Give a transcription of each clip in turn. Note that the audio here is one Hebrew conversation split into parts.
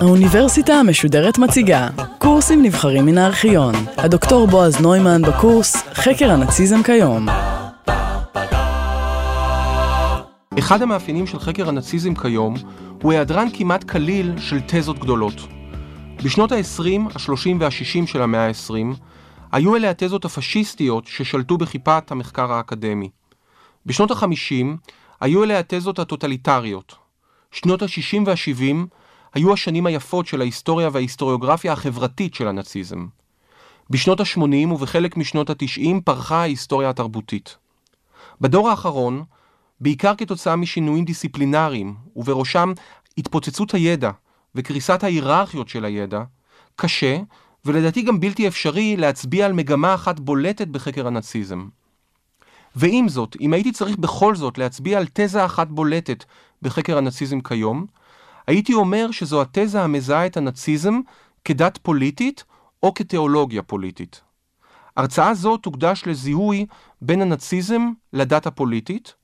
האוניברסיטה המשודרת מציגה קורסים נבחרים מן הארכיון. הדוקטור בועז נוימן בקורס חקר הנאציזם כיום. אחד המאפיינים של חקר הנאציזם כיום הוא היעדרן כמעט כליל של תזות גדולות. בשנות ה-20, ה-30 וה-60 של המאה ה-20, היו אלה התזות הפשיסטיות ששלטו בכיפת המחקר האקדמי. בשנות ה-50 היו אלה התזות הטוטליטריות. שנות ה-60 וה-70 היו השנים היפות של ההיסטוריה וההיסטוריוגרפיה החברתית של הנאציזם. בשנות ה-80 ובחלק משנות ה-90 פרחה ההיסטוריה התרבותית. בדור האחרון, בעיקר כתוצאה משינויים דיסציפלינריים, ובראשם התפוצצות הידע וקריסת ההיררכיות של הידע, קשה, ולדעתי גם בלתי אפשרי, להצביע על מגמה אחת בולטת בחקר הנאציזם. ועם זאת, אם הייתי צריך בכל זאת להצביע על תזה אחת בולטת בחקר הנאציזם כיום, הייתי אומר שזו התזה המזהה את הנאציזם כדת פוליטית או כתיאולוגיה פוליטית. הרצאה זו תוקדש לזיהוי בין הנאציזם לדת הפוליטית,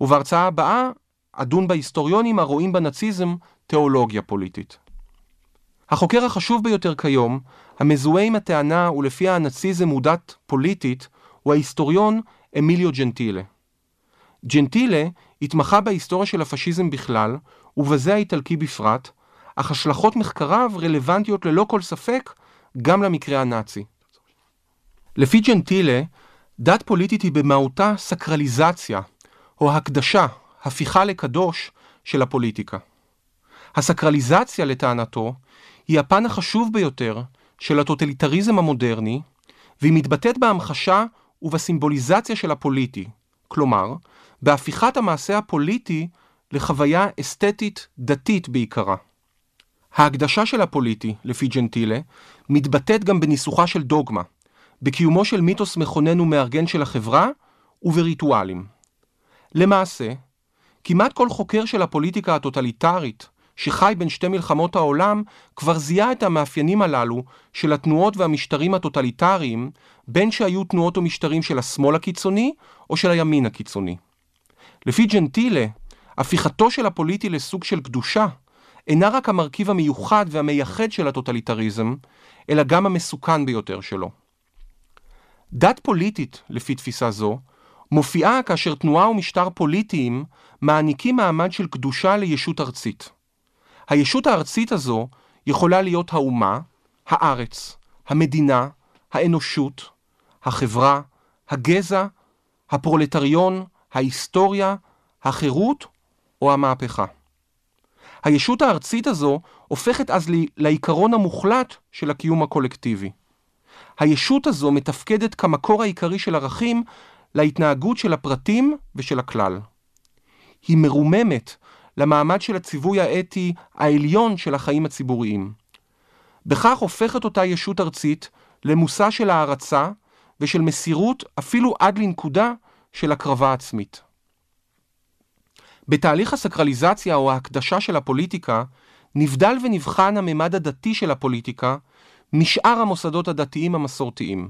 ובהרצאה הבאה אדון בהיסטוריונים הרואים בנאציזם תיאולוגיה פוליטית. החוקר החשוב ביותר כיום, המזוהה עם הטענה ולפיה הנאציזם הוא דת פוליטית, הוא ההיסטוריון אמיליו ג'נטילה. ג'נטילה התמחה בהיסטוריה של הפשיזם בכלל, ובזה האיטלקי בפרט, אך השלכות מחקריו רלוונטיות ללא כל ספק גם למקרה הנאצי. לפי ג'נטילה, דת פוליטית היא במהותה סקרליזציה, או הקדשה, הפיכה לקדוש של הפוליטיקה. הסקרליזציה, לטענתו, היא הפן החשוב ביותר של הטוטליטריזם המודרני, והיא מתבטאת בהמחשה ובסימבוליזציה של הפוליטי, כלומר, בהפיכת המעשה הפוליטי לחוויה אסתטית דתית בעיקרה. ההקדשה של הפוליטי, לפי ג'נטילה, מתבטאת גם בניסוחה של דוגמה, בקיומו של מיתוס מכונן ומארגן של החברה ובריטואלים. למעשה, כמעט כל חוקר של הפוליטיקה הטוטליטרית שחי בין שתי מלחמות העולם, כבר זיהה את המאפיינים הללו של התנועות והמשטרים הטוטליטריים, בין שהיו תנועות ומשטרים של השמאל הקיצוני או של הימין הקיצוני. לפי ג'נטילה, הפיכתו של הפוליטי לסוג של קדושה, אינה רק המרכיב המיוחד והמייחד של הטוטליטריזם, אלא גם המסוכן ביותר שלו. דת פוליטית, לפי תפיסה זו, מופיעה כאשר תנועה ומשטר פוליטיים מעניקים מעמד של קדושה לישות ארצית. הישות הארצית הזו יכולה להיות האומה, הארץ, המדינה, האנושות, החברה, הגזע, הפרולטריון, ההיסטוריה, החירות או המהפכה. הישות הארצית הזו הופכת אז לעיקרון המוחלט של הקיום הקולקטיבי. הישות הזו מתפקדת כמקור העיקרי של ערכים להתנהגות של הפרטים ושל הכלל. היא מרוממת למעמד של הציווי האתי העליון של החיים הציבוריים. בכך הופכת אותה ישות ארצית למושא של הערצה ושל מסירות אפילו עד לנקודה של הקרבה עצמית. בתהליך הסקרליזציה או ההקדשה של הפוליטיקה, נבדל ונבחן הממד הדתי של הפוליטיקה משאר המוסדות הדתיים המסורתיים.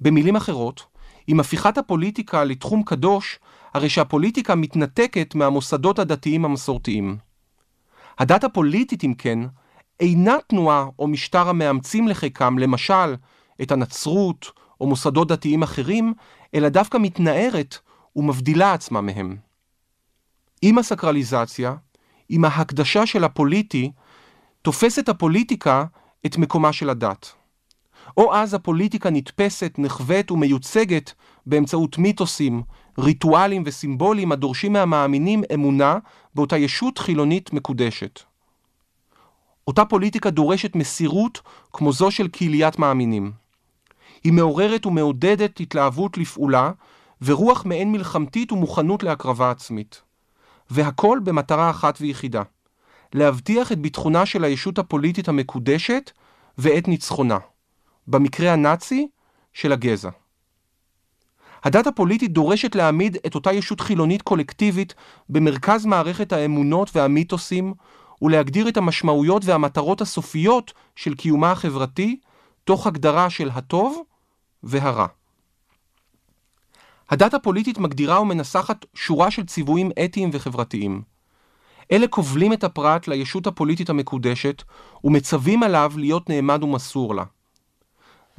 במילים אחרות, עם הפיכת הפוליטיקה לתחום קדוש, הרי שהפוליטיקה מתנתקת מהמוסדות הדתיים המסורתיים. הדת הפוליטית, אם כן, אינה תנועה או משטר המאמצים לחיקם, למשל, את הנצרות או מוסדות דתיים אחרים, אלא דווקא מתנערת ומבדילה עצמה מהם. עם הסקרליזציה, עם ההקדשה של הפוליטי, תופסת הפוליטיקה את מקומה של הדת. או אז הפוליטיקה נתפסת, נחווית ומיוצגת באמצעות מיתוסים, ריטואלים וסימבולים הדורשים מהמאמינים אמונה באותה ישות חילונית מקודשת. אותה פוליטיקה דורשת מסירות כמו זו של קהיליית מאמינים. היא מעוררת ומעודדת התלהבות לפעולה ורוח מעין מלחמתית ומוכנות להקרבה עצמית. והכל במטרה אחת ויחידה, להבטיח את ביטחונה של הישות הפוליטית המקודשת ואת ניצחונה. במקרה הנאצי, של הגזע. הדת הפוליטית דורשת להעמיד את אותה ישות חילונית קולקטיבית במרכז מערכת האמונות והמיתוסים, ולהגדיר את המשמעויות והמטרות הסופיות של קיומה החברתי, תוך הגדרה של הטוב והרע. הדת הפוליטית מגדירה ומנסחת שורה של ציוויים אתיים וחברתיים. אלה כובלים את הפרט לישות הפוליטית המקודשת ומצווים עליו להיות נעמד ומסור לה.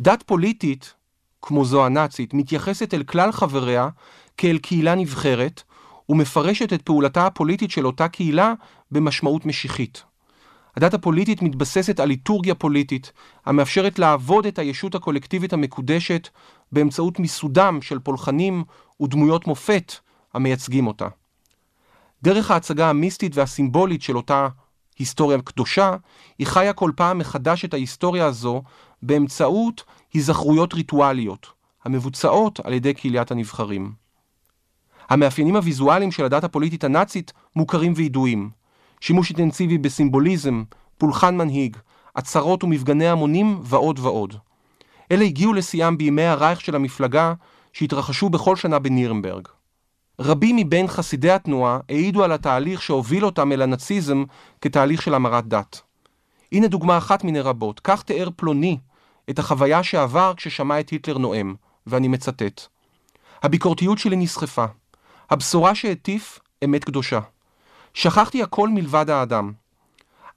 דת פוליטית, כמו זו הנאצית, מתייחסת אל כלל חבריה כאל קהילה נבחרת, ומפרשת את פעולתה הפוליטית של אותה קהילה במשמעות משיחית. הדת הפוליטית מתבססת על ליטורגיה פוליטית, המאפשרת לעבוד את הישות הקולקטיבית המקודשת באמצעות מיסודם של פולחנים ודמויות מופת המייצגים אותה. דרך ההצגה המיסטית והסימבולית של אותה היסטוריה קדושה, היא חיה כל פעם מחדש את ההיסטוריה הזו באמצעות היזכרויות ריטואליות, המבוצעות על ידי קהיליית הנבחרים. המאפיינים הוויזואליים של הדת הפוליטית הנאצית מוכרים וידועים. שימוש אינטנסיבי בסימבוליזם, פולחן מנהיג, עצרות ומפגני המונים ועוד ועוד. אלה הגיעו לשיאם בימי הרייך של המפלגה שהתרחשו בכל שנה בנירנברג. רבים מבין חסידי התנועה העידו על התהליך שהוביל אותם אל הנאציזם כתהליך של המרת דת. הנה דוגמה אחת מיני רבות, כך תיאר פלוני את החוויה שעבר כששמע את היטלר נואם, ואני מצטט: הביקורתיות שלי נסחפה. הבשורה שהטיף, אמת קדושה. שכחתי הכל מלבד האדם.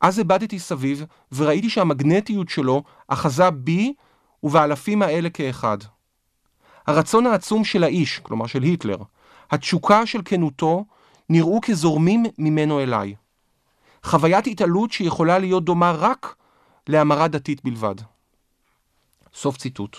אז הבטתי סביב וראיתי שהמגנטיות שלו אחזה בי ובאלפים האלה כאחד. הרצון העצום של האיש, כלומר של היטלר, התשוקה של כנותו, נראו כזורמים ממנו אליי. חוויית התעלות שיכולה להיות דומה רק להמרה דתית בלבד. סוף ציטוט.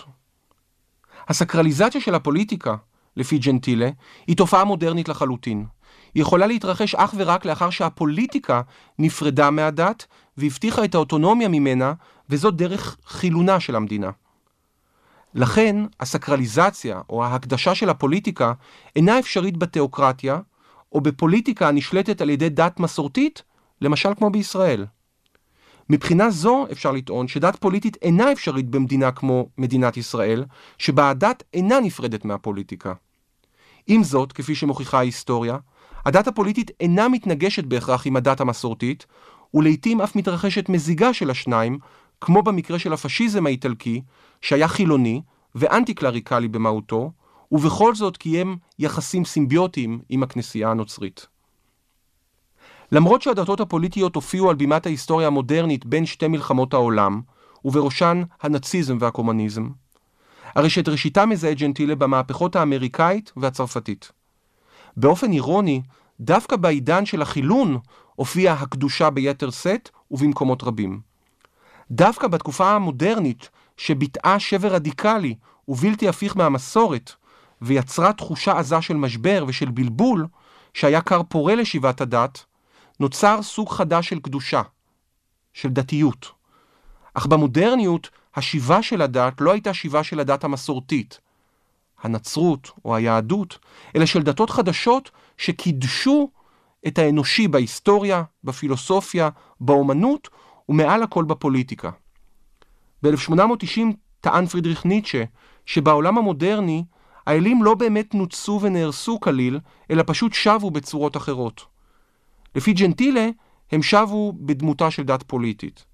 הסקרליזציה של הפוליטיקה, לפי ג'נטילה, היא תופעה מודרנית לחלוטין. היא יכולה להתרחש אך ורק לאחר שהפוליטיקה נפרדה מהדת והבטיחה את האוטונומיה ממנה, וזאת דרך חילונה של המדינה. לכן, הסקרליזציה או ההקדשה של הפוליטיקה אינה אפשרית בתיאוקרטיה, או בפוליטיקה הנשלטת על ידי דת מסורתית, למשל כמו בישראל. מבחינה זו אפשר לטעון שדת פוליטית אינה אפשרית במדינה כמו מדינת ישראל, שבה הדת אינה נפרדת מהפוליטיקה. עם זאת, כפי שמוכיחה ההיסטוריה, הדת הפוליטית אינה מתנגשת בהכרח עם הדת המסורתית, ולעיתים אף מתרחשת מזיגה של השניים, כמו במקרה של הפשיזם האיטלקי, שהיה חילוני ואנטי קלריקלי במהותו, ובכל זאת קיים יחסים סימביוטיים עם הכנסייה הנוצרית. למרות שהדתות הפוליטיות הופיעו על בימת ההיסטוריה המודרנית בין שתי מלחמות העולם, ובראשן הנאציזם והקומוניזם, הרי שאת ראשיתה מזהה ג'נטילה במהפכות האמריקאית והצרפתית. באופן אירוני, דווקא בעידן של החילון הופיעה הקדושה ביתר שאת ובמקומות רבים. דווקא בתקופה המודרנית, שביטאה שבר רדיקלי ובלתי הפיך מהמסורת, ויצרה תחושה עזה של משבר ושל בלבול, שהיה כר פורה לשיבת הדת, נוצר סוג חדש של קדושה, של דתיות. אך במודרניות, השיבה של הדת לא הייתה שיבה של הדת המסורתית, הנצרות או היהדות, אלא של דתות חדשות שקידשו את האנושי בהיסטוריה, בפילוסופיה, באומנות ומעל הכל בפוליטיקה. ב-1890 טען פרידריך ניטשה שבעולם המודרני האלים לא באמת נוצו ונהרסו כליל, אלא פשוט שבו בצורות אחרות. לפי ג'נטילה, הם שבו בדמותה של דת פוליטית.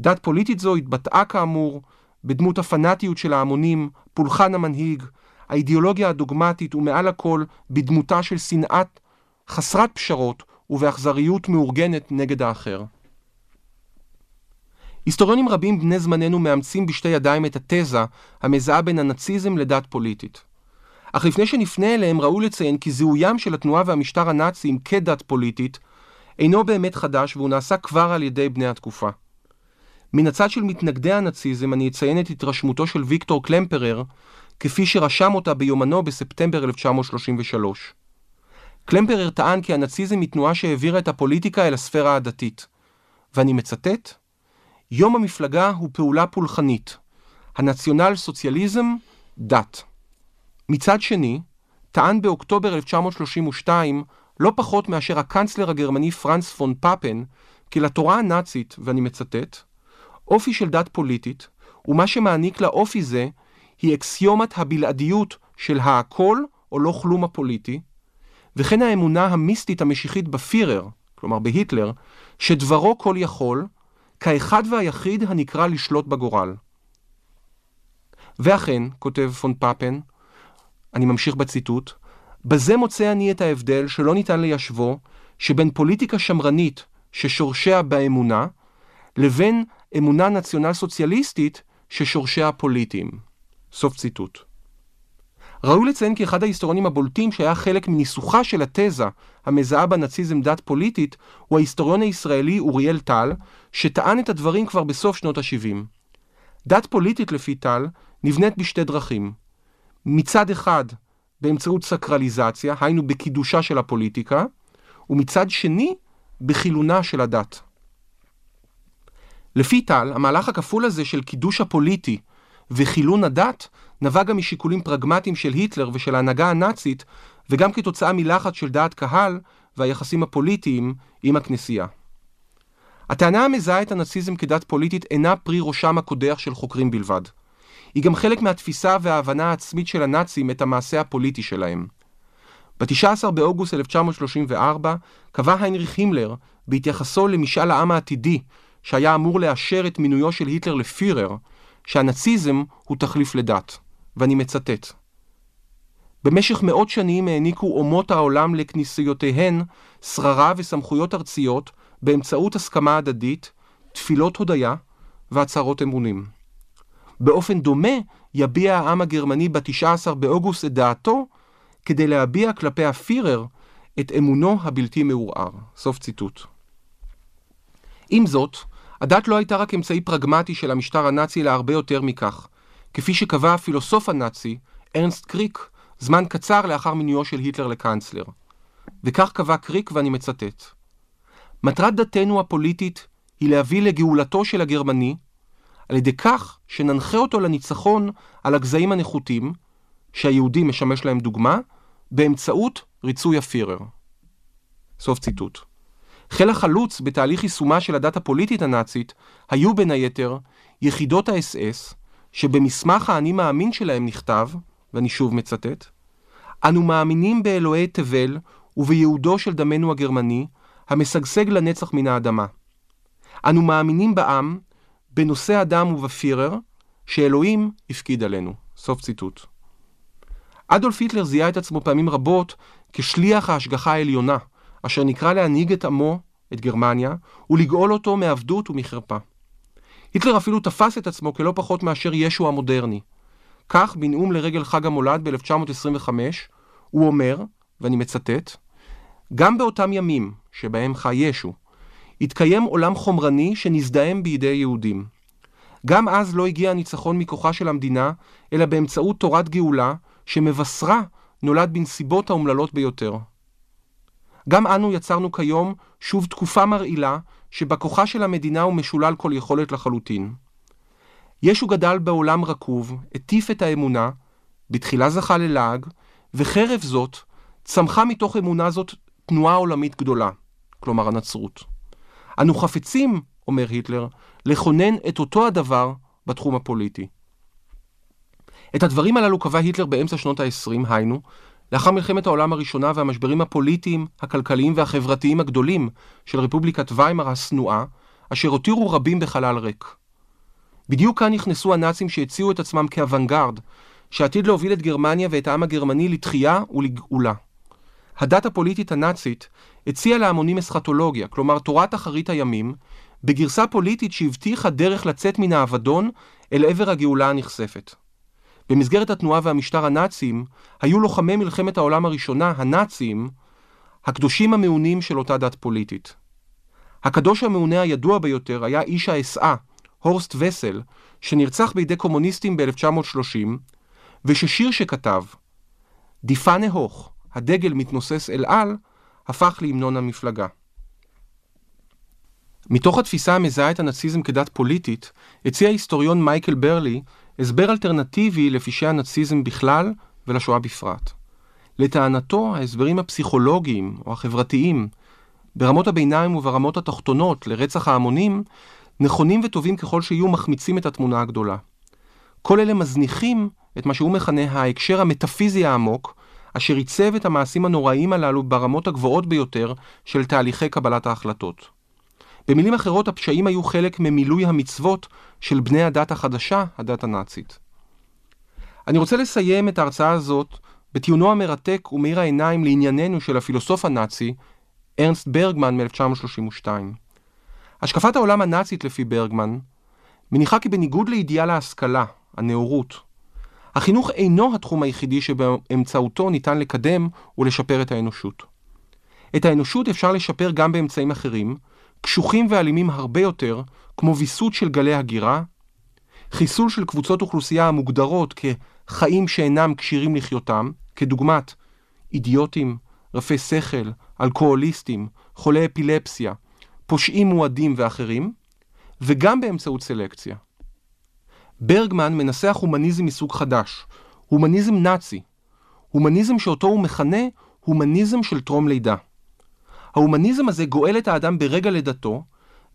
דת פוליטית זו התבטאה כאמור בדמות הפנאטיות של ההמונים, פולחן המנהיג, האידיאולוגיה הדוגמטית ומעל הכל בדמותה של שנאת חסרת פשרות ובאכזריות מאורגנת נגד האחר. היסטוריונים רבים בני זמננו מאמצים בשתי ידיים את התזה המזהה בין הנאציזם לדת פוליטית. אך לפני שנפנה אליהם ראוי לציין כי זיהוים של התנועה והמשטר הנאציים כדת פוליטית אינו באמת חדש והוא נעשה כבר על ידי בני התקופה. מן הצד של מתנגדי הנאציזם אני אציין את התרשמותו של ויקטור קלמפרר, כפי שרשם אותה ביומנו בספטמבר 1933. קלמפרר טען כי הנאציזם היא תנועה שהעבירה את הפוליטיקה אל הספירה הדתית. ואני מצטט: יום המפלגה הוא פעולה פולחנית. הנציונל סוציאליזם, דת. מצד שני, טען באוקטובר 1932 לא פחות מאשר הקנצלר הגרמני פרנס פון פאפן, כי לתורה הנאצית, ואני מצטט, אופי של דת פוליטית, ומה שמעניק לה אופי זה, היא אקסיומת הבלעדיות של הכל או לא כלום הפוליטי, וכן האמונה המיסטית המשיחית בפירר, כלומר בהיטלר, שדברו כל יכול, כאחד והיחיד הנקרא לשלוט בגורל. ואכן, כותב פון פאפן, אני ממשיך בציטוט, בזה מוצא אני את ההבדל שלא ניתן ליישבו, שבין פוליטיקה שמרנית ששורשיה באמונה, לבין אמונה נציונל סוציאליסטית ששורשיה פוליטיים. סוף ציטוט. ראוי לציין כי אחד ההיסטוריונים הבולטים שהיה חלק מניסוחה של התזה המזהה בנאציזם דת פוליטית, הוא ההיסטוריון הישראלי אוריאל טל, שטען את הדברים כבר בסוף שנות ה-70. דת פוליטית לפי טל נבנית בשתי דרכים. מצד אחד, באמצעות סקרליזציה, היינו בקידושה של הפוליטיקה, ומצד שני, בחילונה של הדת. לפי טל, המהלך הכפול הזה של קידוש הפוליטי וחילון הדת נבע גם משיקולים פרגמטיים של היטלר ושל ההנהגה הנאצית, וגם כתוצאה מלחץ של דעת קהל והיחסים הפוליטיים עם הכנסייה. הטענה המזהה את הנאציזם כדת פוליטית אינה פרי ראשם הקודח של חוקרים בלבד. היא גם חלק מהתפיסה וההבנה העצמית של הנאצים את המעשה הפוליטי שלהם. ב-19 באוגוסט 1934 קבע היינריך הימלר, בהתייחסו למשאל העם העתידי, שהיה אמור לאשר את מינויו של היטלר לפירר, שהנאציזם הוא תחליף לדת. ואני מצטט: במשך מאות שנים העניקו אומות העולם לכנסיותיהן שררה וסמכויות ארציות באמצעות הסכמה הדדית, תפילות הודיה והצהרות אמונים. באופן דומה יביע העם הגרמני ב-19 באוגוסט את דעתו כדי להביע כלפי הפירר את אמונו הבלתי מעורער. סוף ציטוט. עם זאת, הדת לא הייתה רק אמצעי פרגמטי של המשטר הנאצי, אלא הרבה יותר מכך. כפי שקבע הפילוסוף הנאצי, ארנסט קריק, זמן קצר לאחר מינויו של היטלר לקאנצלר. וכך קבע קריק, ואני מצטט: מטרת דתנו הפוליטית היא להביא לגאולתו של הגרמני, על ידי כך שננחה אותו לניצחון על הגזעים הנחותים, שהיהודים משמש להם דוגמה, באמצעות ריצוי הפירר. סוף ציטוט. חיל החלוץ בתהליך יישומה של הדת הפוליטית הנאצית היו בין היתר יחידות האס-אס, שבמסמך האני מאמין שלהם נכתב, ואני שוב מצטט, אנו מאמינים באלוהי תבל ובייעודו של דמנו הגרמני, המשגשג לנצח מן האדמה. אנו מאמינים בעם, בנושא הדם ובפירר, שאלוהים הפקיד עלינו. סוף ציטוט. אדולף היטלר זיהה את עצמו פעמים רבות כשליח ההשגחה העליונה, אשר נקרא להנהיג את עמו, את גרמניה, ולגאול אותו מעבדות ומחרפה. היטלר אפילו תפס את עצמו כלא פחות מאשר ישו המודרני. כך, בנאום לרגל חג המולד ב-1925, הוא אומר, ואני מצטט, גם באותם ימים שבהם חי ישו, התקיים עולם חומרני שנזדהם בידי יהודים. גם אז לא הגיע הניצחון מכוחה של המדינה, אלא באמצעות תורת גאולה, שמבשרה נולד בנסיבות האומללות ביותר. גם אנו יצרנו כיום שוב תקופה מרעילה, שבה כוחה של המדינה הוא משולל כל יכולת לחלוטין. ישו גדל בעולם רקוב, הטיף את האמונה, בתחילה זכה ללעג, וחרף זאת, צמחה מתוך אמונה זאת תנועה עולמית גדולה, כלומר הנצרות. אנו חפצים, אומר היטלר, לכונן את אותו הדבר בתחום הפוליטי. את הדברים הללו קבע היטלר באמצע שנות ה-20, היינו, לאחר מלחמת העולם הראשונה והמשברים הפוליטיים, הכלכליים והחברתיים הגדולים של רפובליקת ויימר השנואה, אשר הותירו רבים בחלל ריק. בדיוק כאן נכנסו הנאצים שהציעו את עצמם כאוונגרד, שעתיד להוביל את גרמניה ואת העם הגרמני לתחייה ולגאולה. הדת הפוליטית הנאצית הציעה להמונים אסכטולוגיה, כלומר תורת אחרית הימים, בגרסה פוליטית שהבטיחה דרך לצאת מן האבדון אל עבר הגאולה הנכספת. במסגרת התנועה והמשטר הנאציים, היו לוחמי מלחמת העולם הראשונה, הנאצים, הקדושים המעונים של אותה דת פוליטית. הקדוש המעונה הידוע ביותר היה איש האס-אה, הורסט וסל, שנרצח בידי קומוניסטים ב-1930, וששיר שכתב, דיפה נהוך, הדגל מתנוסס אל על, הפך להמנון המפלגה. מתוך התפיסה המזהה את הנאציזם כדת פוליטית, הציע ההיסטוריון מייקל ברלי הסבר אלטרנטיבי לפשעי הנאציזם בכלל ולשואה בפרט. לטענתו, ההסברים הפסיכולוגיים או החברתיים ברמות הביניים וברמות התחתונות לרצח ההמונים נכונים וטובים ככל שיהיו מחמיצים את התמונה הגדולה. כל אלה מזניחים את מה שהוא מכנה ההקשר המטאפיזי העמוק, אשר עיצב את המעשים הנוראיים הללו ברמות הגבוהות ביותר של תהליכי קבלת ההחלטות. במילים אחרות, הפשעים היו חלק ממילוי המצוות של בני הדת החדשה, הדת הנאצית. אני רוצה לסיים את ההרצאה הזאת בטיעונו המרתק ומאיר העיניים לענייננו של הפילוסוף הנאצי, ארנסט ברגמן מ-1932. השקפת העולם הנאצית לפי ברגמן מניחה כי בניגוד לאידיאל ההשכלה, הנאורות, החינוך אינו התחום היחידי שבאמצעותו ניתן לקדם ולשפר את האנושות. את האנושות אפשר לשפר גם באמצעים אחרים, קשוחים ואלימים הרבה יותר, כמו ויסות של גלי הגירה, חיסול של קבוצות אוכלוסייה המוגדרות כחיים שאינם כשירים לחיותם, כדוגמת אידיוטים, רפי שכל, אלכוהוליסטים, חולי אפילפסיה, פושעים מועדים ואחרים, וגם באמצעות סלקציה. ברגמן מנסח הומניזם מסוג חדש, הומניזם נאצי, הומניזם שאותו הוא מכנה הומניזם של טרום לידה. ההומניזם הזה גואל את האדם ברגע לידתו,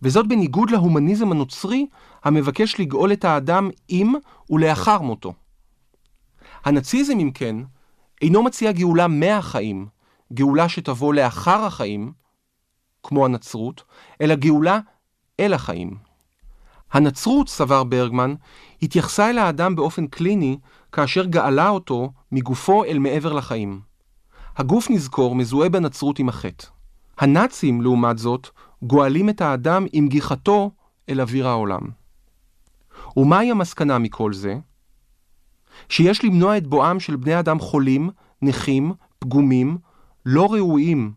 וזאת בניגוד להומניזם הנוצרי המבקש לגאול את האדם עם ולאחר מותו. הנאציזם, אם כן, אינו מציע גאולה מהחיים, גאולה שתבוא לאחר החיים, כמו הנצרות, אלא גאולה אל החיים. הנצרות, סבר ברגמן, התייחסה אל האדם באופן קליני כאשר גאלה אותו מגופו אל מעבר לחיים. הגוף נזכור מזוהה בנצרות עם החטא. הנאצים, לעומת זאת, גואלים את האדם עם גיחתו אל אוויר העולם. ומהי המסקנה מכל זה? שיש למנוע את בואם של בני אדם חולים, נכים, פגומים, לא ראויים,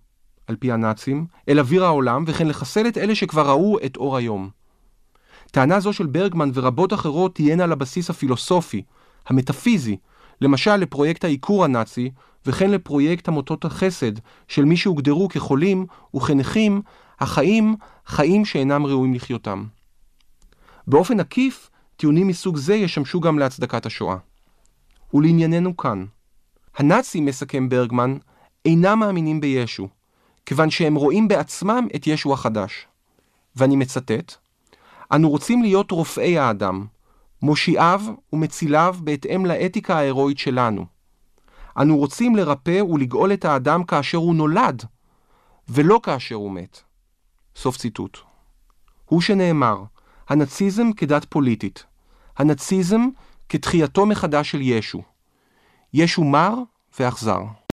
על פי הנאצים, אל אוויר העולם, וכן לחסל את אלה שכבר ראו את אור היום. טענה זו של ברגמן ורבות אחרות תהיינה על הבסיס הפילוסופי, המטאפיזי, למשל לפרויקט העיקור הנאצי, וכן לפרויקט עמותות החסד של מי שהוגדרו כחולים וכנכים, החיים חיים שאינם ראויים לחיותם. באופן עקיף, טיעונים מסוג זה ישמשו גם להצדקת השואה. ולענייננו כאן. הנאצים, מסכם ברגמן, אינם מאמינים בישו, כיוון שהם רואים בעצמם את ישו החדש. ואני מצטט, אנו רוצים להיות רופאי האדם, מושיעיו ומציליו בהתאם לאתיקה ההירואית שלנו. אנו רוצים לרפא ולגאול את האדם כאשר הוא נולד, ולא כאשר הוא מת. סוף ציטוט. הוא שנאמר, הנאציזם כדת פוליטית, הנאציזם כתחייתו מחדש של ישו. ישו מר ואכזר.